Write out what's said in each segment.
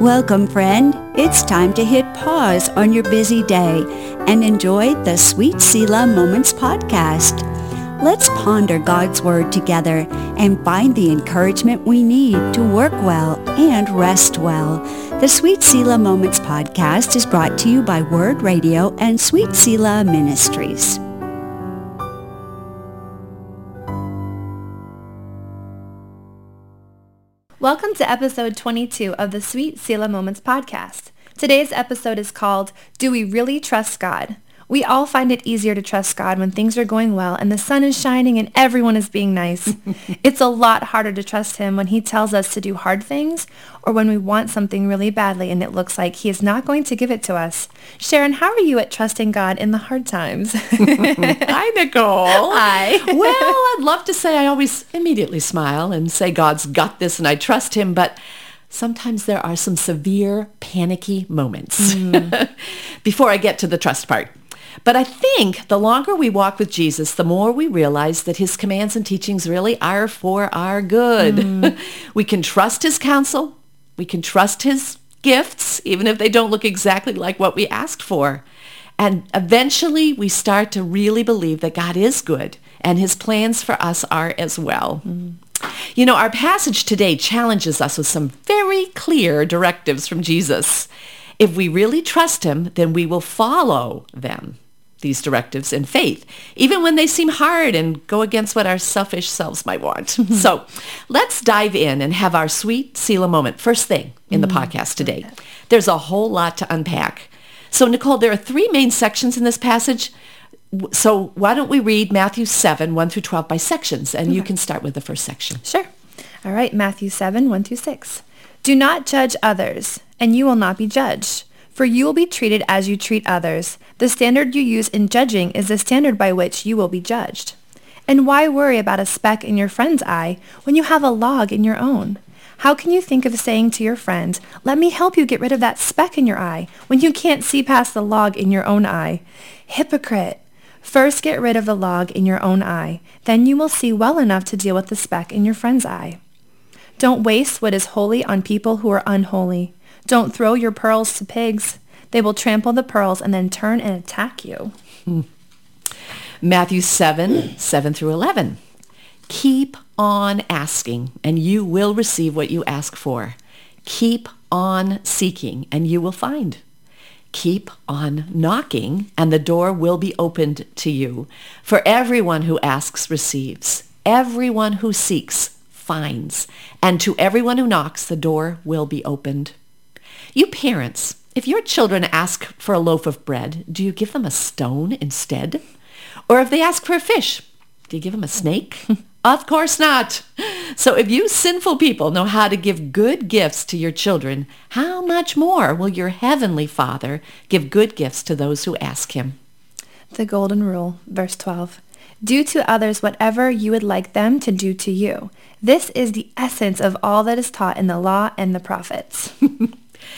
Welcome, friend. It's time to hit pause on your busy day and enjoy the Sweet Selah Moments podcast. Let's ponder God's Word together and find the encouragement we need to work well and rest well. The Sweet Selah Moments podcast is brought to you by Word Radio and Sweet Selah Ministries. Welcome to episode 22 of the Sweet Selah Moments podcast. Today's episode is called Do We Really Trust God? We all find it easier to trust God when things are going well and the sun is shining and everyone is being nice. it's a lot harder to trust him when he tells us to do hard things or when we want something really badly and it looks like he is not going to give it to us. Sharon, how are you at trusting God in the hard times? Hi, Nicole. Hi. well, I'd love to say I always immediately smile and say God's got this and I trust him, but sometimes there are some severe panicky moments mm. before I get to the trust part. But I think the longer we walk with Jesus, the more we realize that his commands and teachings really are for our good. Mm. we can trust his counsel. We can trust his gifts, even if they don't look exactly like what we asked for. And eventually we start to really believe that God is good and his plans for us are as well. Mm. You know, our passage today challenges us with some very clear directives from Jesus. If we really trust him, then we will follow them these directives in faith, even when they seem hard and go against what our selfish selves might want. so let's dive in and have our sweet Selah moment first thing in the mm, podcast today. There's a whole lot to unpack. So Nicole, there are three main sections in this passage. So why don't we read Matthew 7, 1 through 12 by sections, and okay. you can start with the first section. Sure. All right, Matthew 7, 1 through 6. Do not judge others, and you will not be judged. For you will be treated as you treat others. The standard you use in judging is the standard by which you will be judged. And why worry about a speck in your friend's eye when you have a log in your own? How can you think of saying to your friend, let me help you get rid of that speck in your eye, when you can't see past the log in your own eye? Hypocrite! First get rid of the log in your own eye. Then you will see well enough to deal with the speck in your friend's eye. Don't waste what is holy on people who are unholy. Don't throw your pearls to pigs. They will trample the pearls and then turn and attack you. Matthew 7, 7 through 11. Keep on asking and you will receive what you ask for. Keep on seeking and you will find. Keep on knocking and the door will be opened to you. For everyone who asks receives. Everyone who seeks finds. And to everyone who knocks, the door will be opened. You parents, if your children ask for a loaf of bread, do you give them a stone instead? Or if they ask for a fish, do you give them a snake? of course not. So if you sinful people know how to give good gifts to your children, how much more will your heavenly Father give good gifts to those who ask him? The Golden Rule, verse 12. Do to others whatever you would like them to do to you. This is the essence of all that is taught in the law and the prophets.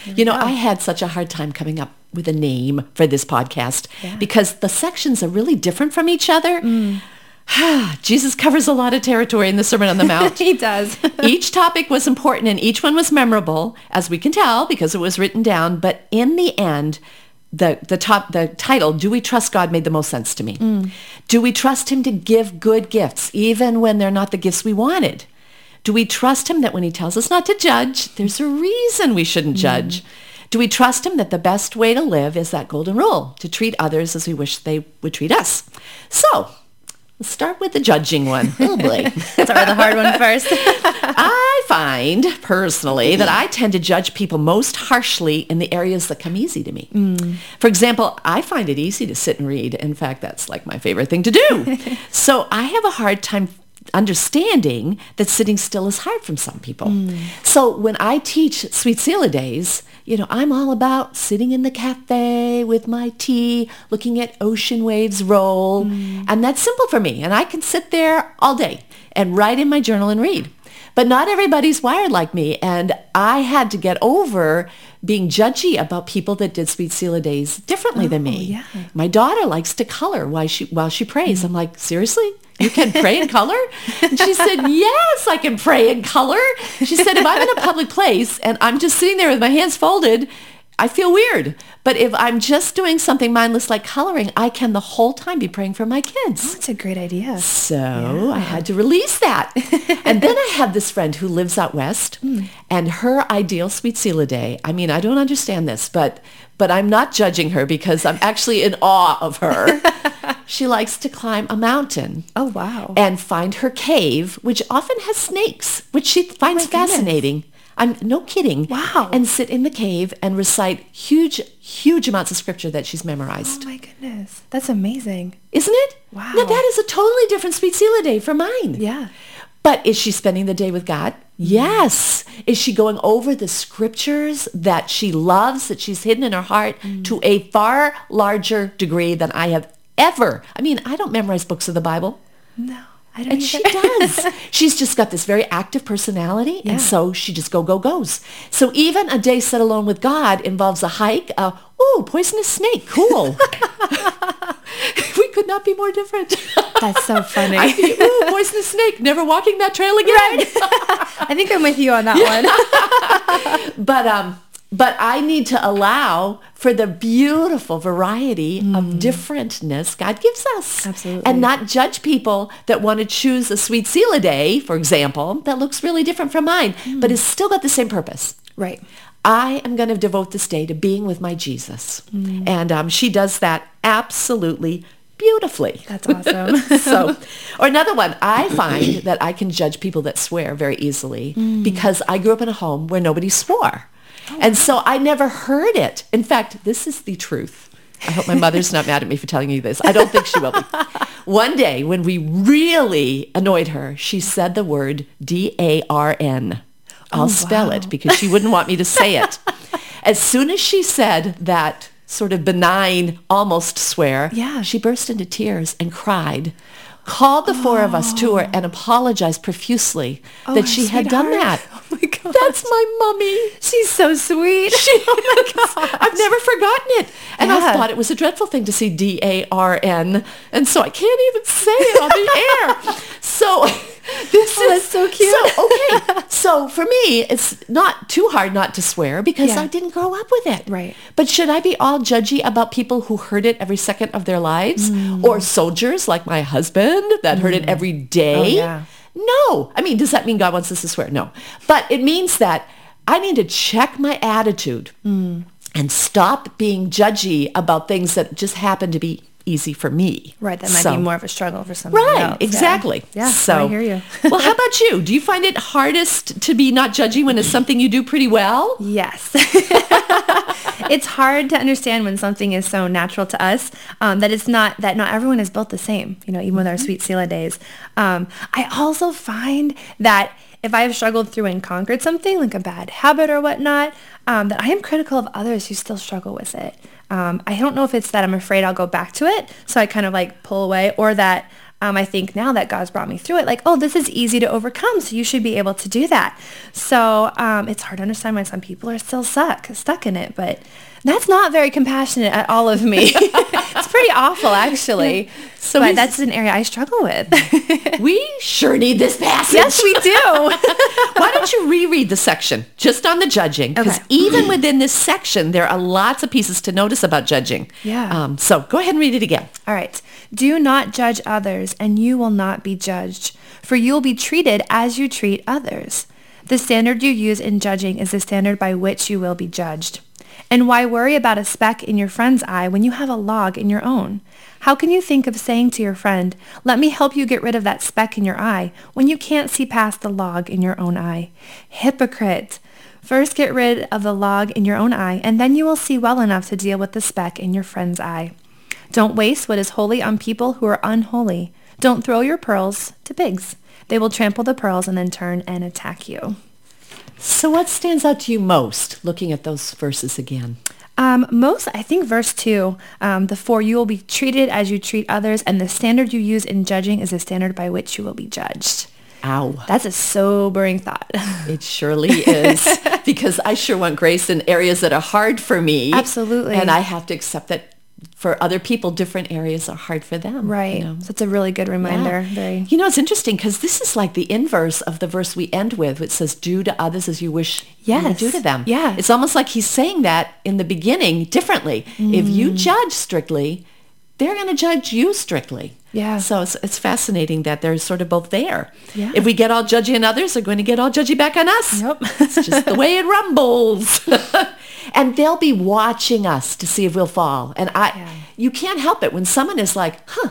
You know, I had such a hard time coming up with a name for this podcast yeah. because the sections are really different from each other. Mm. Jesus covers a lot of territory in the Sermon on the Mount. he does. each topic was important and each one was memorable, as we can tell because it was written down. But in the end, the the top the title do we trust god made the most sense to me mm. do we trust him to give good gifts even when they're not the gifts we wanted do we trust him that when he tells us not to judge, there's a reason we shouldn't mm. judge? Do we trust him that the best way to live is that golden rule, to treat others as we wish they would treat us? So let's start with the judging one. Oh boy. start with the hard one first. I find personally that I tend to judge people most harshly in the areas that come easy to me. Mm. For example, I find it easy to sit and read. In fact, that's like my favorite thing to do. so I have a hard time understanding that sitting still is hard from some people. Mm. So when I teach Sweet Selah Days, you know, I'm all about sitting in the cafe with my tea, looking at ocean waves roll. Mm. And that's simple for me. And I can sit there all day and write in my journal and read. But not everybody's wired like me. And I had to get over being judgy about people that did Sweet Selah Days differently oh, than me. Yeah. My daughter likes to color while she, while she prays. Mm. I'm like, seriously? You can pray in color? And she said, yes, I can pray in color. She said, if I'm in a public place and I'm just sitting there with my hands folded, I feel weird. But if I'm just doing something mindless like coloring, I can the whole time be praying for my kids. That's a great idea. So yeah. I had to release that. and then I have this friend who lives out west mm. and her ideal Sweet Selah day, I mean, I don't understand this, but but I'm not judging her because I'm actually in awe of her. she likes to climb a mountain. Oh, wow. And find her cave, which often has snakes, which she finds oh fascinating. Goodness. I'm no kidding. Wow. And sit in the cave and recite huge, huge amounts of scripture that she's memorized. Oh my goodness. That's amazing. Isn't it? Wow. Now that is a totally different Sweet Selah day from mine. Yeah. But is she spending the day with God? Yes. Is she going over the scriptures that she loves, that she's hidden in her heart mm. to a far larger degree than I have ever? I mean, I don't memorize books of the Bible. No. I don't and either. she does. She's just got this very active personality, yeah. and so she just go go goes. So even a day set alone with God involves a hike. A ooh, poisonous snake, cool. we could not be more different. That's so funny. I, ooh, poisonous snake. Never walking that trail again. Right. I think I'm with you on that yeah. one. but um but I need to allow for the beautiful variety mm. of differentness God gives us. Absolutely. And not judge people that want to choose a Sweet Selah day, for example, that looks really different from mine, mm. but has still got the same purpose. Right. I am going to devote this day to being with my Jesus. Mm. And um, she does that absolutely beautifully. That's awesome. so, or another one, I find that I can judge people that swear very easily mm. because I grew up in a home where nobody swore. Oh. And so I never heard it. In fact, this is the truth. I hope my mother's not mad at me for telling you this. I don't think she will be. One day when we really annoyed her, she said the word D-A-R-N. I'll oh, spell wow. it because she wouldn't want me to say it. As soon as she said that sort of benign, almost swear, yeah. she burst into tears and cried called the four of us to her and apologized profusely oh, that she had done that. Oh my God. That's my mummy. She's so sweet. She, oh my God. I've never forgotten it. And yeah. I thought it was a dreadful thing to see D-A-R-N. And so I can't even say it on the air. So this oh, is so cute. So, okay. so for me, it's not too hard not to swear because yeah. I didn't grow up with it. Right. But should I be all judgy about people who heard it every second of their lives? Mm. Or soldiers like my husband that mm. heard it every day? Oh, yeah. No. I mean, does that mean God wants us to swear? No. But it means that I need to check my attitude mm. and stop being judgy about things that just happen to be easy for me. Right, that might so, be more of a struggle for someone right, else. exactly. Yeah, yeah so, I hear you. well, how about you? Do you find it hardest to be not judgy when it's something you do pretty well? Yes. it's hard to understand when something is so natural to us um, that it's not, that not everyone is built the same, you know, even with our mm-hmm. Sweet Selah days. Um, I also find that if I have struggled through and conquered something, like a bad habit or whatnot, um, that I am critical of others who still struggle with it. Um, I don't know if it's that I'm afraid I'll go back to it, so I kind of like pull away, or that um, I think now that God's brought me through it, like, oh, this is easy to overcome, so you should be able to do that. So um, it's hard to understand why some people are still stuck, stuck in it, but that's not very compassionate at all of me. it's pretty awful, actually. So but that's an area I struggle with. we sure need this passage. Yes, we do. Why don't you reread the section just on the judging? Because okay. even within this section, there are lots of pieces to notice about judging. Yeah. Um, so go ahead and read it again. All right. Do not judge others, and you will not be judged, for you will be treated as you treat others. The standard you use in judging is the standard by which you will be judged. And why worry about a speck in your friend's eye when you have a log in your own? How can you think of saying to your friend, let me help you get rid of that speck in your eye, when you can't see past the log in your own eye? Hypocrite! First get rid of the log in your own eye, and then you will see well enough to deal with the speck in your friend's eye. Don't waste what is holy on people who are unholy. Don't throw your pearls to pigs. They will trample the pearls and then turn and attack you. So what stands out to you most looking at those verses again? Um, most, I think verse 2, um, the four, you will be treated as you treat others, and the standard you use in judging is the standard by which you will be judged. Ow. That's a sobering thought. It surely is. because I sure want grace in areas that are hard for me. Absolutely. And I have to accept that for other people, different areas are hard for them. Right. You know? So it's a really good reminder. Yeah. Very. You know, it's interesting because this is like the inverse of the verse we end with, which says, do to others as you wish you would do to them. Yeah. It's almost like he's saying that in the beginning differently. If Mm. you judge strictly, they're going to judge you strictly. Yeah. So it's, it's fascinating that they're sort of both there. Yeah. If we get all judgy on others, they're going to get all judgy back on us. Yep. it's just the way it rumbles. and they'll be watching us to see if we'll fall. And I, Yeah. you can't help it when someone is like, huh,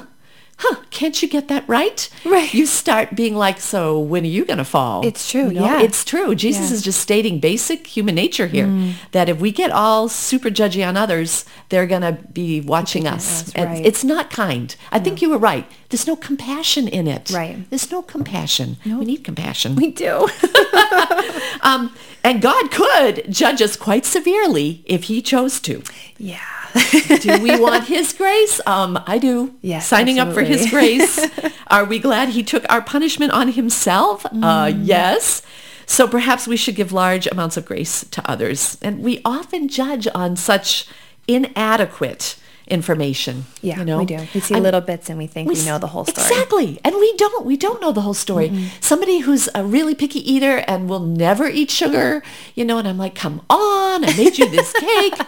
huh, can't you get that right? Right. You start being like, so when are you going to fall? It's true, You know? yeah. It's true. Jesus Yeah. Mm. is just stating basic human nature here, that if we get all super judgy on others, they're going to be watching us. us, And right. It's not kind. I think you were right. There's no compassion in it. Right. There's no compassion. We need compassion. We do. Um, and God could judge us quite severely if he chose to. yeah. Do we want his grace? Um, I do. Yes, Signing up for his grace. Are we glad he took our punishment on himself? Uh, Mm. yes. So perhaps we should give large amounts of grace to others. And we often judge on such inadequate information. Yeah, you know? we do. We see I'm- little bits and we think we, s- know the whole story. Exactly. And we don't. We don't know the whole story. Somebody who's a really picky eater and will never eat sugar, you know, and I'm like, come on, I made you this cake.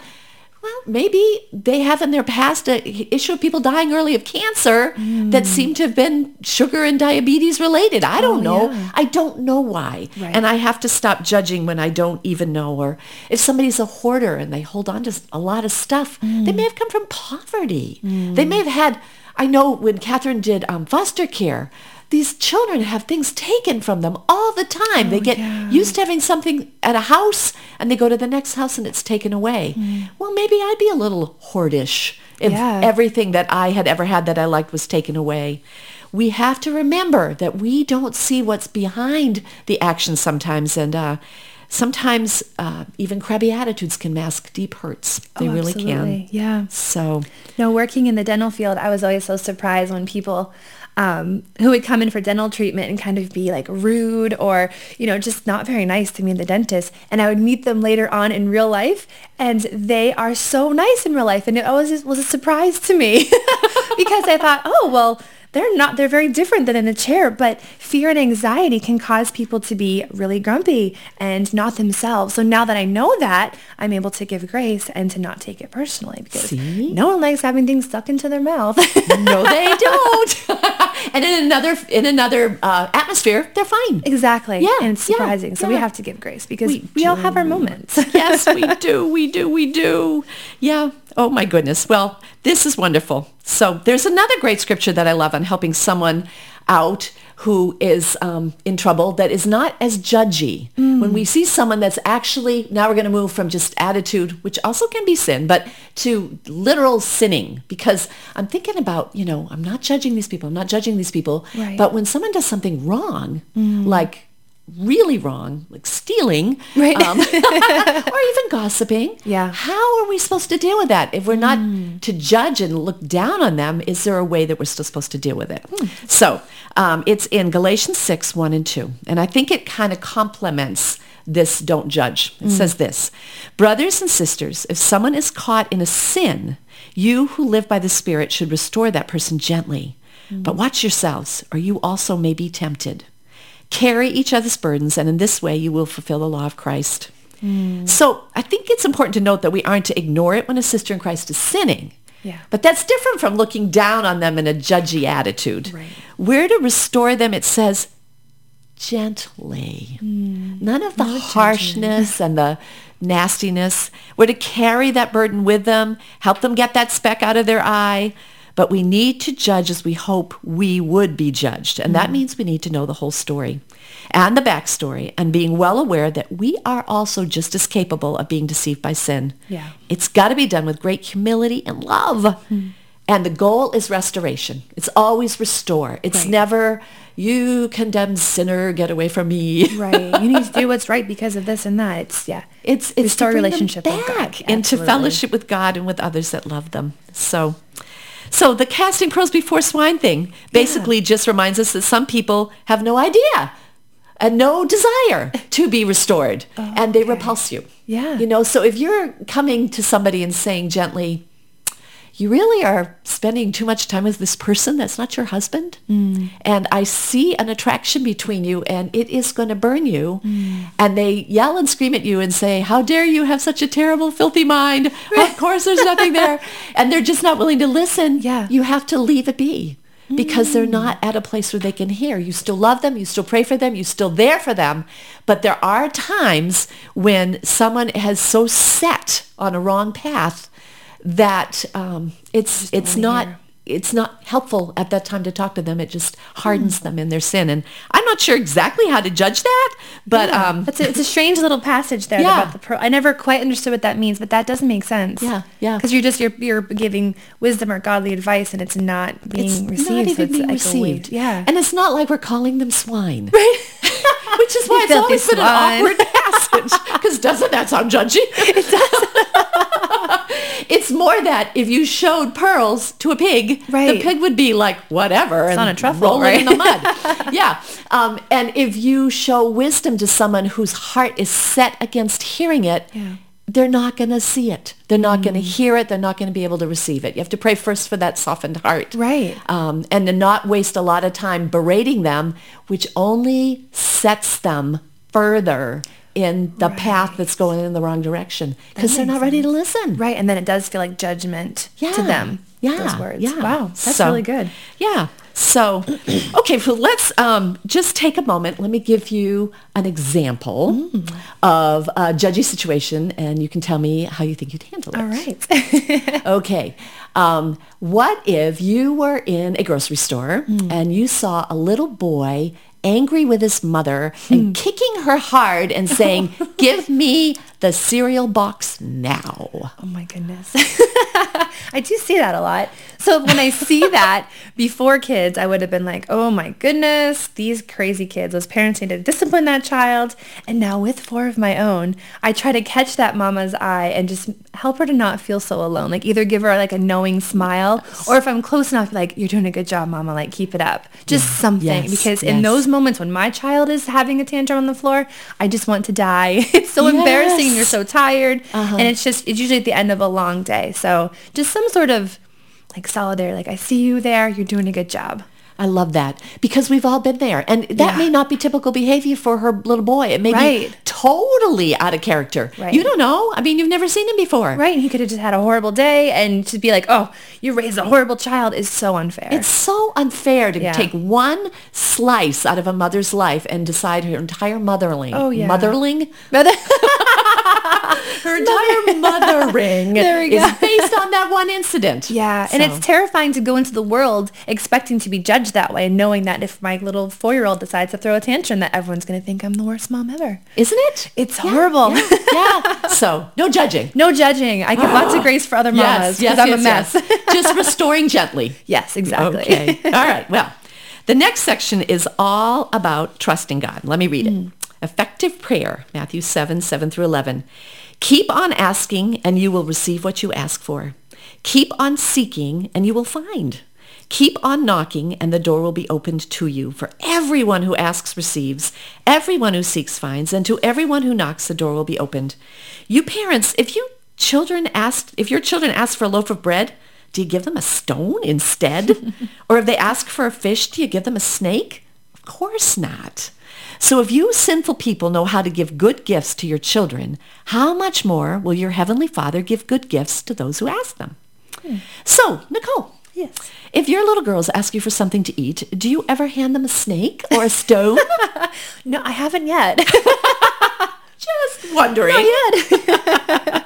Well, maybe they have in their past a issue of people dying early of cancer that hmm. seem to have been sugar and diabetes related. I don't Oh, know. yeah. I don't know why. Right. And I have to stop judging when I don't even know. Or if somebody's a hoarder and they hold on to a lot of stuff, they hmm. may have come from poverty. They hmm. may have had, I know when Catherine did um, foster care, these children have things taken from them all the time. they get yeah. used to having something at a house and they go to the next house and it's taken away. Well, maybe I'd be a little hoardish if Yeah. everything that I had ever had that I liked was taken away. We have to remember that we don't see what's behind the action sometimes. And uh, sometimes uh, even crabby attitudes can mask deep hurts. They Oh, really can. Yeah. So, No, working in the dental field, I was always so surprised when people um, who would come in for dental treatment and kind of be like rude or, you know, just not very nice to me, the dentist. And I would meet them later on in real life and they are so nice in real life. And it always was a surprise to me because I thought, oh, well, they're not, they're very different than in the chair, but fear and anxiety can cause people to be really grumpy and not themselves. So now that I know that, I'm able to give grace and to not take it personally because See? no one likes having things stuck into their mouth. no, they don't. and in another in another uh, atmosphere, they're fine. exactly. Yeah, And it's yeah, surprising. So we have to give grace because We we, all have our moments. yes, we do. We do. We do. Yeah. Oh my goodness. Well, this is wonderful. So there's another great scripture that I love on helping someone out who is um, in trouble that is not as judgy. When we see someone that's actually, now we're going to move from just attitude, which also can be sin, but to literal sinning because I'm thinking about, you know, I'm not judging these people. I'm not judging these people. Right. But when someone does something wrong, like really wrong, like stealing, Right. um, or even gossiping. Yeah. How are we supposed to deal with that? If we're not to judge and look down on them, is there a way that we're still supposed to deal with it? So um, it's in Galatians 6, 1 and 2. And I think it kind of complements this don't judge. It says this, brothers and sisters, if someone is caught in a sin, you who live by the Spirit should restore that person gently. But watch yourselves, or you also may be tempted. Carry each other's burdens, and in this way you will fulfill the law of Christ. So I think it's important to note that we aren't to ignore it when a sister in Christ is sinning. Yeah. But that's different from looking down on them in a judgy attitude. Right. We're to restore them, it says, gently. Mm. None of the harshness and the nastiness. We're to carry that burden with them, help them get that speck out of their eye. But we need to judge as we hope we would be judged. And that mm. means we need to know the whole story and the backstory and being well aware that we are also just as capable of being deceived by sin. Yeah. It's got to be done with great humility and love. Mm. And the goal is restoration. It's always restore. It's Right. never, you condemned sinner, get away from me. right. You need to do what's right because of this and that. It's, yeah. It's, it's Restore to bring them relationship back into fellowship with God and with others that love them. So, so the casting pearls before swine thing basically just reminds us that some people have no idea and no desire to be restored and they repulse you. Yeah. You know, so if you're coming to somebody and saying gently, you really are spending too much time with this person that's not your husband. Mm. And I see an attraction between you and it is going to burn you. Mm. And they yell and scream at you and say, how dare you have such a terrible, filthy mind? Of course there's nothing there. And they're just not willing to listen. Yeah. You have to leave it be because they're not at a place where they can hear. You still love them, you still pray for them, you're still there for them. But there are times when someone has so set on a wrong path that um, it's it's not hear. it's not helpful at that time to talk to them. It just hardens them in their sin. And I'm not sure exactly how to judge that, but Yeah. um, it's, a, it's a strange little passage there Yeah. about the pro. I never quite understood what that means, but that doesn't make sense. Yeah, yeah. Because you're just you're you're giving wisdom or godly advice, and it's not being it's received. not so even it's being like received. Yeah. And it's not like we're calling them swine. Right. Which is why You it's always been an awkward passage. Because doesn't that sound judgy? It does. It's more that if you showed pearls to a pig, the pig would be like, whatever, and on a truffle, roll right? in the mud. yeah. Um, and if you show wisdom to someone whose heart is set against hearing it, Yeah. they're not going to see it. They're not going to Mm. hear it. They're not going to be able to receive it. You have to pray first for that softened heart. Right. Um, and to not waste a lot of time berating them, which only sets them further in the path that's going in the wrong direction because they're not ready to listen. Right, and then it does feel like judgment Yeah. to them. Yeah. Those words. Yeah. Wow, that's So- really good. Yeah. So, okay, so let's um, just take a moment. Let me give you an example Mm. of a judgy situation, and you can tell me how you think you'd handle it. All right. Okay. Um, what if you were in a grocery store Hmm. and you saw a little boy angry with his mother Hmm. and kicking her hard and saying, give me the cereal box now? Oh my goodness. I do see that a lot. So when I see that before kids, I would have been like, oh my goodness, these crazy kids, those parents need to discipline that child. And now with four of my own, I try to catch that mama's eye and just help her to not feel so alone. Like either give her like a knowing smile or if I'm close enough, like, you're doing a good job, mama, like keep it up. Just something. Yes, Because in those moments when my child is having a tantrum on the floor, I just want to die. It's so embarrassing. You're so tired. Uh-huh. And it's just, it's usually at the end of a long day. So just some sort of like solidarity, like I see you there, you're doing a good job. I love that because we've all been there. And that Yeah. may not be typical behavior for her little boy. It may Right. be totally out of character. Right. You don't know. I mean, you've never seen him before. Right. He could have just had a horrible day and to be like, oh, you raised a horrible child is so unfair. It's so unfair to Yeah. take one slice out of a mother's life and decide her entire motherling. Oh, yeah. Motherling? Mother- Her entire mothering is based on that one incident. yeah. And it's terrifying to go into the world expecting to be judged that way and knowing that if my little four-year-old decides to throw a tantrum that everyone's going to think I'm the worst mom ever. Isn't it? It's horrible. Yeah. yeah. So, no judging. No judging. I give lots of grace for other mamas because I'm a mess. yes. Just restoring gently. yes, exactly. Okay. All right. Well, the next section is all about trusting God. Let me read it. Mm. Effective prayer, Matthew 7, 7 through 11. Keep on asking and you will receive what you ask for. Keep on seeking and you will find. Keep on knocking and the door will be opened to you. For everyone who asks receives, everyone who seeks finds, and to everyone who knocks the door will be opened. You parents, if you children ask, if your children ask for a loaf of bread, do you give them a stone instead? or if they ask for a fish, do you give them a snake? Of course not. So if you sinful people know how to give good gifts to your children, how much more will your heavenly Father give good gifts to those who ask them? Hmm. So, Nicole, Yes. if your little girls ask you for something to eat, do you ever hand them a snake or a stone? No, I haven't yet. Just wondering. Not yet.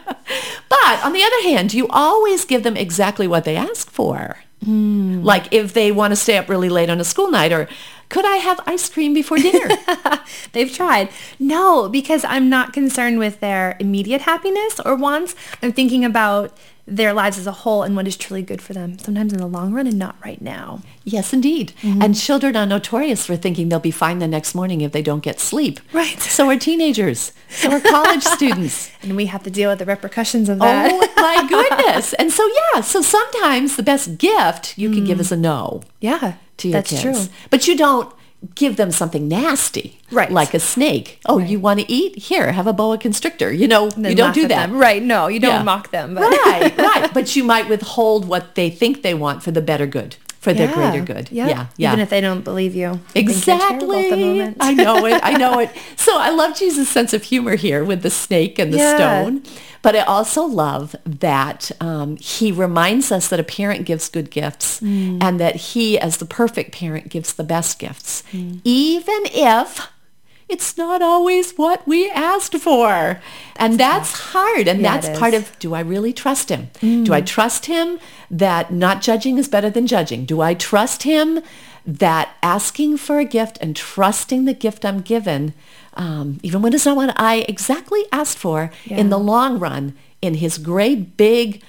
But on the other hand, you always give them exactly what they ask for. Hmm. Like if they want to stay up really late on a school night or could I have ice cream before dinner? They've tried. No, because I'm not concerned with their immediate happiness or wants. I'm thinking about their lives as a whole and what is truly good for them, sometimes in the long run and not right now. yes, indeed. Mm-hmm. And children are notorious for thinking they'll be fine the next morning if they don't get sleep. Right. So are teenagers. So are college students. And we have to deal with the repercussions of that. Oh my goodness. And so yeah, so sometimes the best gift you can give mm. is a no. yeah, to your that's kids. true. But you don't give them something nasty, Right. Like a snake. Oh, you want to eat? Here, have a boa constrictor. You know, you don't do that. them. Right. No, you don't Yeah. mock them. But right, right. But you might withhold what they think they want for the better good, for their greater good. Yeah. Yeah, yeah. Even if they don't believe you. They think you're at the Exactly. moment. I know it. I know it. So I love Jesus' sense of humor here with the snake and the Yeah. stone. But I also love that um, he reminds us that a parent gives good gifts Mm. and that he, as the perfect parent, gives the best gifts, Mm. even if it's not always what we asked for. And that's hard. And Yeah, that's part of, do I really trust him? Do I trust him that not judging is better than judging? Do I trust him that asking for a gift and trusting the gift I'm given, um, even when it's not what I exactly asked for, in the long run, in his great big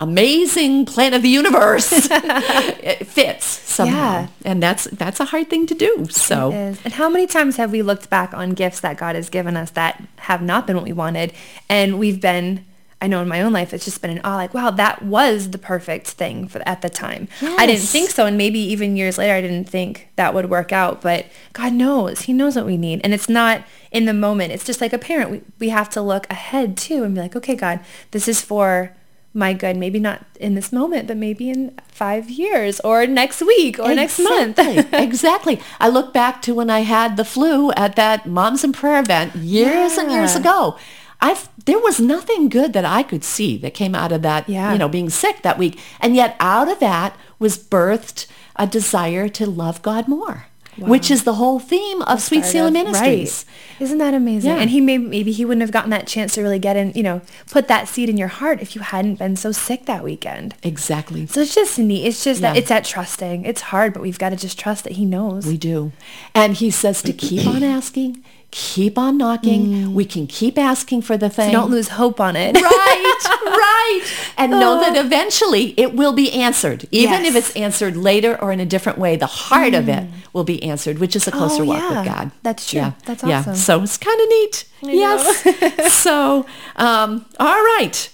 amazing plan of the universe it fits somehow Yeah. and that's that's a hard thing to do so. And how many times have we looked back on gifts that God has given us that have not been what we wanted? And we've been, I know in my own life, it's just been an awe, like, wow, that was the perfect thing for at the time. I didn't think so. And maybe even years later, I didn't think that would work out. But God knows. He knows what we need. And it's not in the moment. It's just like a parent. We, we have to look ahead too and be like, okay, God, this is for my good. Maybe not in this moment, but maybe in five years or next week or next month. Exactly. exactly. I look back to when I had the flu at that Moms in Prayer event years and years ago. I've there was nothing good that I could see that came out of that, Yeah. you know, being sick that week. And yet out of that was birthed a desire to love God more, which is the whole theme of Sweet Started- Ministries. Right. Isn't that amazing? Yeah. And he maybe maybe he wouldn't have gotten that chance to really get in, you know, put that seed in your heart if you hadn't been so sick that weekend. Exactly. So it's just neat. It's just that it's that trusting. It's hard, but we've got to just trust that he knows. We do. And he says to keep on asking, keep on knocking. We can keep asking for the thing. Mm. so don't lose hope on it. right, right. And know that eventually it will be answered. Even if it's answered later or in a different way, the heart of it will be answered, which is a closer Oh, walk yeah. with God. That's true. Yeah. That's Yeah. awesome. So it's kind of neat. yes. so, um, all right.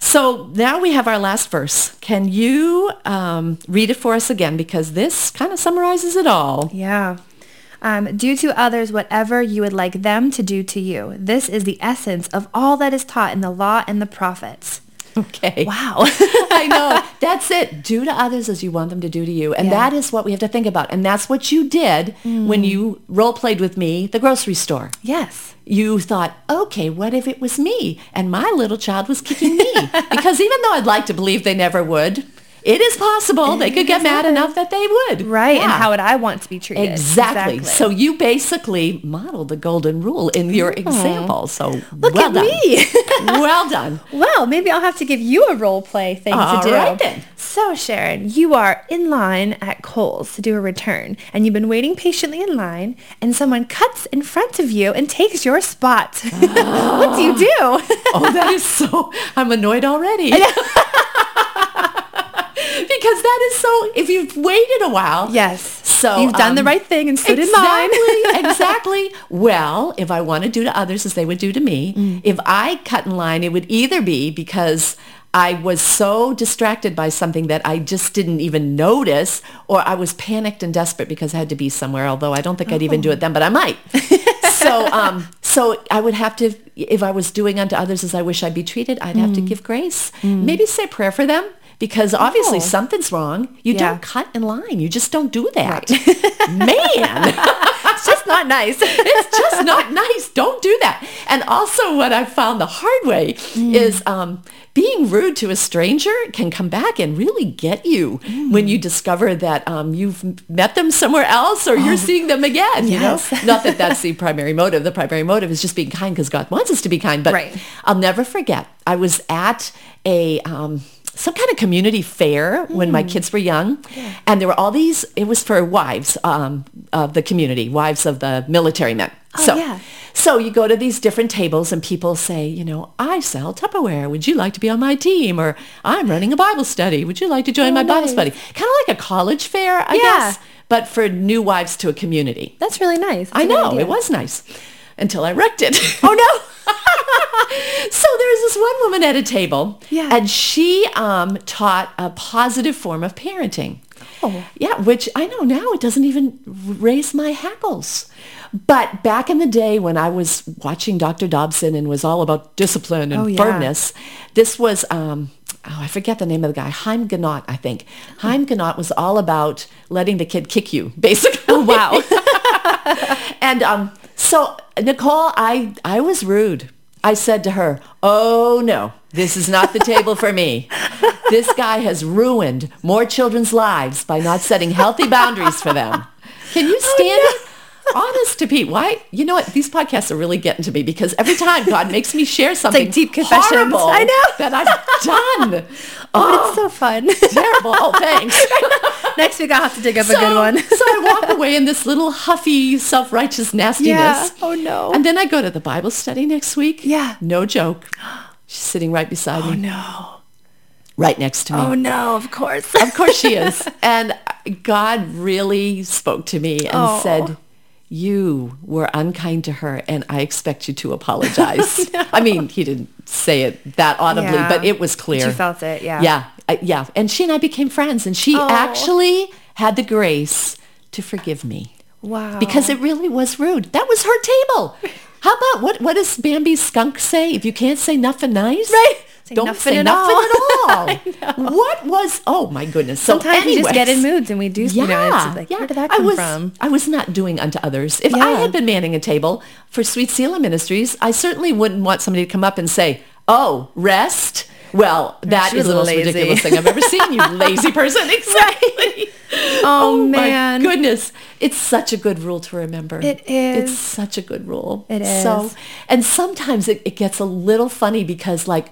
So now we have our last verse. Can you um, read it for us again? Because this kind of summarizes it all. Yeah. Um, do to others whatever you would like them to do to you. This is the essence of all that is taught in the law and the prophets. Okay. Wow. I know. That's it. Do to others as you want them to do to you. And Yeah. Mm. that is what we have to think about. And that's what you did when you role played with me, the grocery store. yes. You thought, okay, what if it was me and my little child was kicking me? because even though I'd like to believe they never would, it is possible they could get mad enough that they would. Right. And how would I want to be treated? Exactly. So you basically model the golden rule in your example. So Look well at done. me. well done. Well, maybe I'll have to give you a role play thing All to do. right then. So Sharon, you are in line at Kohl's to do a return and you've been waiting patiently in line and someone cuts in front of you and takes your spot. what do you do? Oh, that is so, I'm annoyed already. because that is so, if you've waited a while. yes. So you've done the um, right thing and stood in line. Exactly, exactly. Well, if I want to do to others as they would do to me, Mm. if I cut in line, it would either be because I was so distracted by something that I just didn't even notice, or I was panicked and desperate because I had to be somewhere, although I don't think I'd even do it then, but I might. so, um, so I would have to, if I was doing unto others as I wish I'd be treated, I'd have to give grace. Maybe say prayer for them. Because obviously Oh. something's wrong. You Yeah. don't cut in line. You just don't do that. Man, it's just not nice. it's just not nice. Don't do that. And also what I found the hard way is um, being rude to a stranger can come back and really get you when you discover that um, you've met them somewhere else or you're seeing them again, you know? Yes. Not that that's the primary motive. The primary motive is just being kind because God wants us to be kind. But Right. I'll never forget. I was at a... Um, some kind of community fair when Hmm. my kids were young. And there were all these, it was for wives um, of the community, wives of the military men. so, Oh, yeah. so you go to these different tables and people say, you know, I sell Tupperware. Would you like to be on my team? Or I'm running a Bible study. Would you like to join Oh, my Bible study? Kind of like a college fair, I Yeah. guess, but for new wives to a community. That's really nice. That's I know, it was nice until I wrecked it. Oh no. so there's this one woman at a table Yeah. and she um, taught a positive form of parenting. Yeah, which I know now it doesn't even raise my hackles. But back in the day when I was watching Dr. Dobson and was all about discipline and Oh, yeah. firmness, this was, um, oh, I forget the name of the guy, Haim Ginott, I think. Haim Ginott was all about letting the kid kick you, basically. Oh, wow. and um, so, Nicole, I, I was rude. I said to her, oh, no, this is not the table for me. This guy has ruined more children's lives by not setting healthy boundaries for them. Can you oh, stand it? Honest to Pete, why? You know what? These podcasts are really getting to me because every time God makes me share something deep confessions. I know. that I've done. Oh, but it's so oh, fun. terrible. Oh, thanks. Next week I'll have to dig up a good one. so I walk away in this little huffy, self-righteous nastiness. Yeah. Oh, no. And then I go to the Bible study next week. Yeah. No joke. She's sitting right beside me, Oh no. right next to me. Oh no, of course. Of course she is. and God really spoke to me and Oh. said, you were unkind to her and I expect you to apologize. I mean, he didn't say it that audibly, Yeah. but it was clear. you felt it, yeah. Yeah. I- yeah. And she and I became friends and she Oh. actually had the grace to forgive me Wow. because it really was rude. That was her table. How about what? What does Bambi's skunk say? If you can't say nothing nice, Right. Say Don't nothing say at nothing all. at all. What was? Oh my goodness! So Sometimes we just get in moods and we do, you know, it's like, where did that I come was, from? I was not doing unto others. If I had been manning a table for Sweet Selah Ministries, I certainly wouldn't want somebody to come up and say, "Oh, rest." Well, that is the most lazy. ridiculous thing I've ever seen. You lazy person. Exactly. Oh, oh, my man. goodness. It's such a good rule to remember. It It's such a good rule. It is. So, and sometimes it, it gets a little funny because like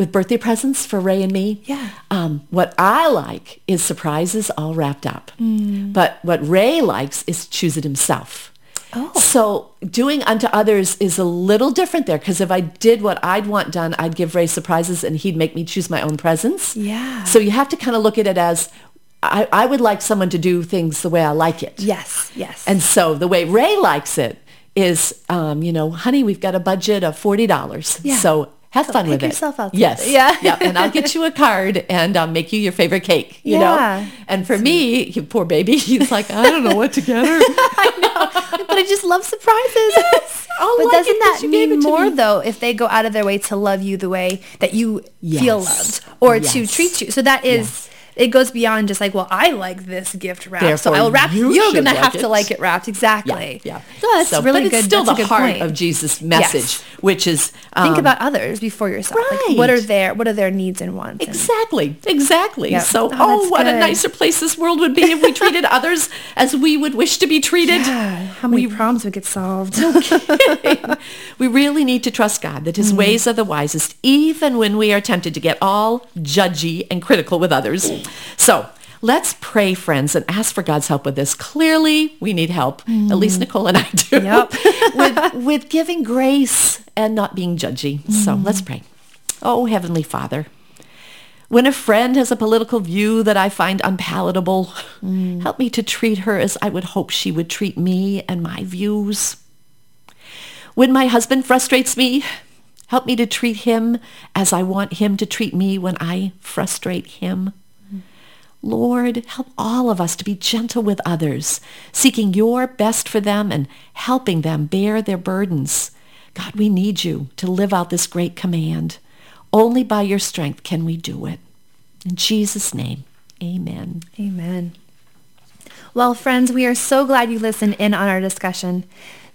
with birthday presents for Ray and me, Yeah. um, what I like is surprises all wrapped up. Mm. But what Ray likes is to choose it himself. Oh. So doing unto others is a little different there because if I did what I'd want done, I'd give Ray surprises and he'd make me choose my own presents. Yeah. So you have to kind of look at it as I, I would like someone to do things the way I like it. Yes, yes. And so the way Ray likes it is, um, you know, honey, we've got a budget of forty dollars. Yeah. So have So fun with it. yourself out Yes. Yeah. yep. And I'll get you a card and um, make you your favorite cake. You Yeah. know. And for me, poor baby, he's like, I don't know what to get her. but I just love surprises. I'll but like doesn't that mean more me. though if they go out of their way to love you the way that you feel loved or to treat you? So that is it goes beyond just like, well, I like this gift wrapped, so I'll wrap. you You're gonna like have it. to like it wrapped, exactly. Yeah. yeah. So that's So, really but good. it's still that's the a good heart point. of Jesus' message, which is Think um, about others before yourself. Like, what are their what are their needs and wants? and- Exactly, exactly. Yep. So, Oh, oh, what a nicer place this world would be if we treated others as we would wish to be treated. Yeah, how many problems would get solved? We really need to trust God that his ways are the wisest, even when we are tempted to get all judgy and critical with others. So let's pray, friends, and ask for God's help with this. Clearly, we need help. At least mm. Nicole and I do. Yep. with, with giving grace and not being judgy. So mm. let's pray. Oh, Heavenly Father. When a friend has a political view that I find unpalatable, mm. help me to treat her as I would hope she would treat me and my views. When my husband frustrates me, help me to treat him as I want him to treat me when I frustrate him. Lord, help all of us to be gentle with others, seeking your best for them and helping them bear their burdens. God, we need you to live out this great command. Only by your strength can we do it. In Jesus' name, amen. Amen. Well, friends, we are so glad you listened in on our discussion.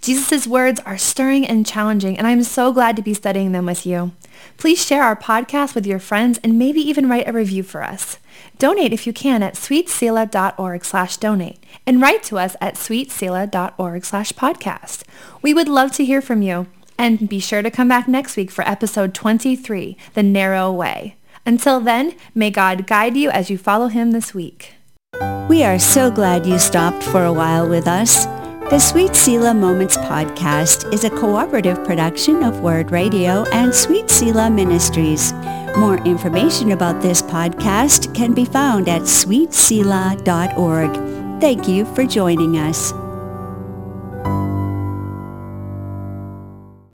Jesus' words are stirring and challenging, and I'm so glad to be studying them with you. Please share our podcast with your friends and maybe even write a review for us. Donate if you can at sweetsela.org slash donate and write to us at sweetsela.org slash podcast. We would love to hear from you. And be sure to come back next week for episode 23, The Narrow Way. Until then, may God guide you as you follow him this week. We are so glad you stopped for a while with us. The Sweet Selah Moments podcast is a cooperative production of Word Radio and Sweet Selah Ministries. More information about this podcast can be found at sweetsela.org. Thank you for joining us.